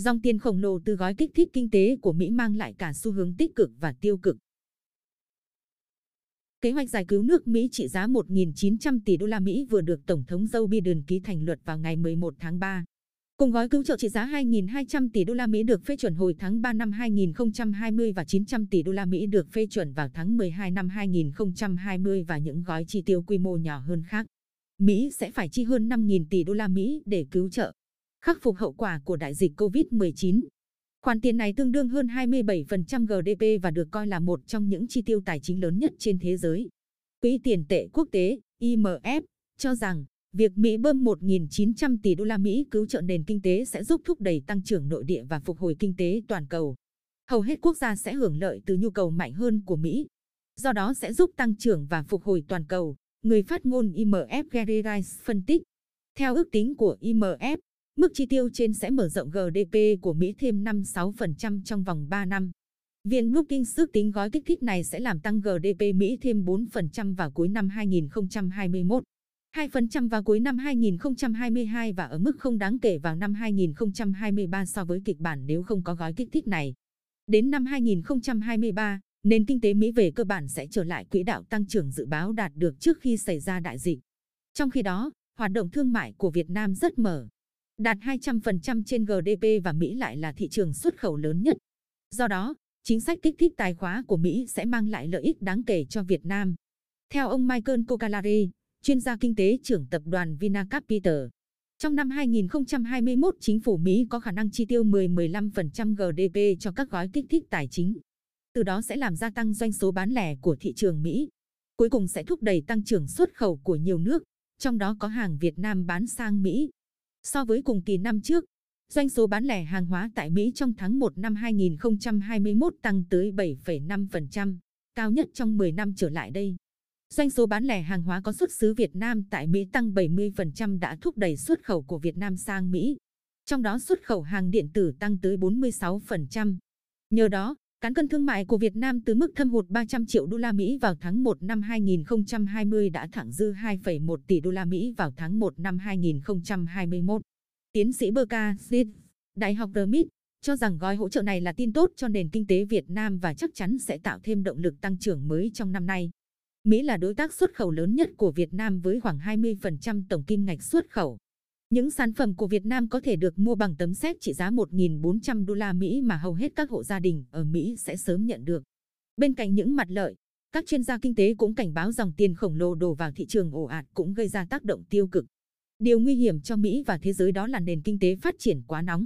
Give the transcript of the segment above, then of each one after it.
Dòng tiền khổng lồ từ gói kích thích kinh tế của Mỹ mang lại cả xu hướng tích cực và tiêu cực. Kế hoạch giải cứu nước Mỹ trị giá 1.900 tỷ đô la Mỹ vừa được Tổng thống Joe Biden ký thành luật vào ngày 11 tháng 3. Cùng gói cứu trợ trị giá 2.200 tỷ đô la Mỹ được phê chuẩn hồi tháng 3 năm 2020 và 900 tỷ đô la Mỹ được phê chuẩn vào tháng 12 năm 2020 và những gói chi tiêu quy mô nhỏ hơn khác. Mỹ sẽ phải chi hơn 5.000 tỷ đô la Mỹ để cứu trợ, khắc phục hậu quả của đại dịch COVID-19. Khoản tiền này tương đương hơn 27% GDP và được coi là một trong những chi tiêu tài chính lớn nhất trên thế giới. Quỹ tiền tệ quốc tế IMF cho rằng việc Mỹ bơm 1.900 tỷ đô la Mỹ cứu trợ nền kinh tế sẽ giúp thúc đẩy tăng trưởng nội địa và phục hồi kinh tế toàn cầu. Hầu hết quốc gia sẽ hưởng lợi từ nhu cầu mạnh hơn của Mỹ. Do đó sẽ giúp tăng trưởng và phục hồi toàn cầu, người phát ngôn IMF Gary Rice phân tích. Theo ước tính của IMF, Mức chi tiêu trên sẽ mở rộng GDP của Mỹ thêm 5-6% trong vòng 3 năm. Viện Brookings ước tính gói kích thích này sẽ làm tăng GDP Mỹ thêm 4% vào cuối năm 2021, 2% vào cuối năm 2022 và ở mức không đáng kể vào năm 2023 so với kịch bản nếu không có gói kích thích này. Đến năm 2023, nền kinh tế Mỹ về cơ bản sẽ trở lại quỹ đạo tăng trưởng dự báo đạt được trước khi xảy ra đại dịch. Trong khi đó, hoạt động thương mại của Việt Nam rất mở đạt 200% trên GDP và Mỹ lại là thị trường xuất khẩu lớn nhất. Do đó, chính sách kích thích tài khóa của Mỹ sẽ mang lại lợi ích đáng kể cho Việt Nam. Theo ông Michael Kokalari, chuyên gia kinh tế trưởng tập đoàn Vinacapital, trong năm 2021, chính phủ Mỹ có khả năng chi tiêu 10-15% GDP cho các gói kích thích tài chính. Từ đó sẽ làm gia tăng doanh số bán lẻ của thị trường Mỹ. Cuối cùng sẽ thúc đẩy tăng trưởng xuất khẩu của nhiều nước, trong đó có hàng Việt Nam bán sang Mỹ. So với cùng kỳ năm trước, doanh số bán lẻ hàng hóa tại Mỹ trong tháng 1 năm 2021 tăng tới 7,5%, cao nhất trong 10 năm trở lại đây. Doanh số bán lẻ hàng hóa có xuất xứ Việt Nam tại Mỹ tăng 70% đã thúc đẩy xuất khẩu của Việt Nam sang Mỹ. Trong đó xuất khẩu hàng điện tử tăng tới 46%. Nhờ đó, cán cân thương mại của Việt Nam từ mức thâm hụt 300 triệu đô la Mỹ vào tháng 1 năm 2020 đã thẳng dư 2,1 tỷ đô la Mỹ vào tháng 1 năm 2021. Tiến sĩ Berka Smith, Đại học RMIT, cho rằng gói hỗ trợ này là tin tốt cho nền kinh tế Việt Nam và chắc chắn sẽ tạo thêm động lực tăng trưởng mới trong năm nay. Mỹ là đối tác xuất khẩu lớn nhất của Việt Nam với khoảng 20% tổng kim ngạch xuất khẩu. Những sản phẩm của Việt Nam có thể được mua bằng tấm séc trị giá 1.400 đô la Mỹ mà hầu hết các hộ gia đình ở Mỹ sẽ sớm nhận được. Bên cạnh những mặt lợi, các chuyên gia kinh tế cũng cảnh báo dòng tiền khổng lồ đổ vào thị trường ồ ạt cũng gây ra tác động tiêu cực. Điều nguy hiểm cho Mỹ và thế giới đó là nền kinh tế phát triển quá nóng.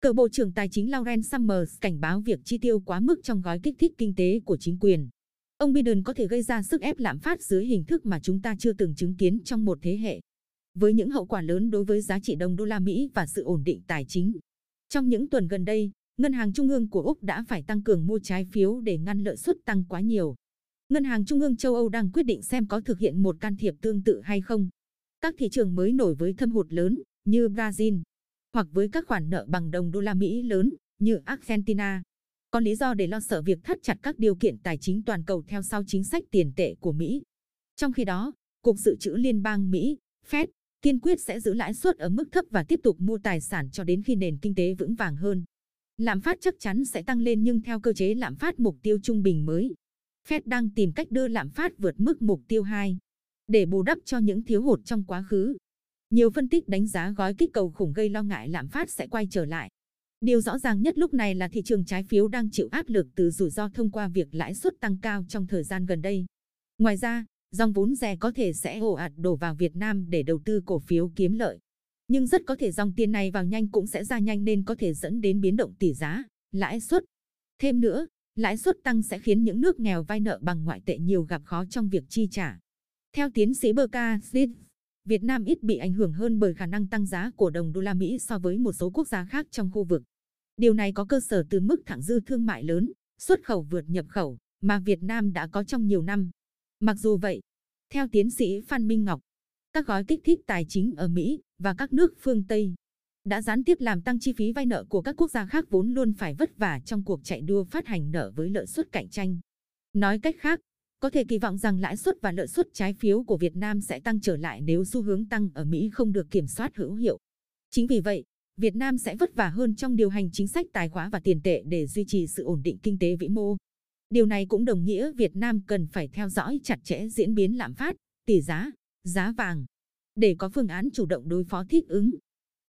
Cựu Bộ trưởng Tài chính Lauren Summers cảnh báo việc chi tiêu quá mức trong gói kích thích kinh tế của chính quyền. Ông Biden có thể gây ra sức ép lạm phát dưới hình thức mà chúng ta chưa từng chứng kiến trong một thế hệ với những hậu quả lớn đối với giá trị đồng đô la Mỹ và sự ổn định tài chính. Trong những tuần gần đây, Ngân hàng Trung ương của Úc đã phải tăng cường mua trái phiếu để ngăn lợi suất tăng quá nhiều. Ngân hàng Trung ương châu Âu đang quyết định xem có thực hiện một can thiệp tương tự hay không. Các thị trường mới nổi với thâm hụt lớn như Brazil hoặc với các khoản nợ bằng đồng đô la Mỹ lớn như Argentina có lý do để lo sợ việc thắt chặt các điều kiện tài chính toàn cầu theo sau chính sách tiền tệ của Mỹ. Trong khi đó, Cục Dự trữ Liên bang Mỹ, Fed, kiên quyết sẽ giữ lãi suất ở mức thấp và tiếp tục mua tài sản cho đến khi nền kinh tế vững vàng hơn. Lạm phát chắc chắn sẽ tăng lên nhưng theo cơ chế lạm phát mục tiêu trung bình mới. Fed đang tìm cách đưa lạm phát vượt mức mục tiêu 2 để bù đắp cho những thiếu hụt trong quá khứ. Nhiều phân tích đánh giá gói kích cầu khủng gây lo ngại lạm phát sẽ quay trở lại. Điều rõ ràng nhất lúc này là thị trường trái phiếu đang chịu áp lực từ rủi ro thông qua việc lãi suất tăng cao trong thời gian gần đây. Ngoài ra, dòng vốn rẻ có thể sẽ ồ ạt đổ vào Việt Nam để đầu tư cổ phiếu kiếm lợi. Nhưng rất có thể dòng tiền này vào nhanh cũng sẽ ra nhanh nên có thể dẫn đến biến động tỷ giá, lãi suất. Thêm nữa, lãi suất tăng sẽ khiến những nước nghèo vay nợ bằng ngoại tệ nhiều gặp khó trong việc chi trả. Theo tiến sĩ Berka Smith, Việt Nam ít bị ảnh hưởng hơn bởi khả năng tăng giá của đồng đô la Mỹ so với một số quốc gia khác trong khu vực. Điều này có cơ sở từ mức thặng dư thương mại lớn, xuất khẩu vượt nhập khẩu mà Việt Nam đã có trong nhiều năm. Mặc dù vậy, theo tiến sĩ Phan Minh Ngọc, các gói kích thích tài chính ở Mỹ và các nước phương Tây đã gián tiếp làm tăng chi phí vay nợ của các quốc gia khác vốn luôn phải vất vả trong cuộc chạy đua phát hành nợ với lợi suất cạnh tranh. Nói cách khác, có thể kỳ vọng rằng lãi suất và lợi suất trái phiếu của Việt Nam sẽ tăng trở lại nếu xu hướng tăng ở Mỹ không được kiểm soát hữu hiệu. Chính vì vậy, Việt Nam sẽ vất vả hơn trong điều hành chính sách tài khóa và tiền tệ để duy trì sự ổn định kinh tế vĩ mô. Điều này cũng đồng nghĩa Việt Nam cần phải theo dõi chặt chẽ diễn biến lạm phát, tỷ giá, giá vàng để có phương án chủ động đối phó thích ứng.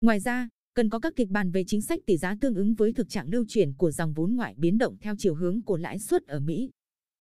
Ngoài ra, cần có các kịch bản về chính sách tỷ giá tương ứng với thực trạng lưu chuyển của dòng vốn ngoại biến động theo chiều hướng của lãi suất ở Mỹ.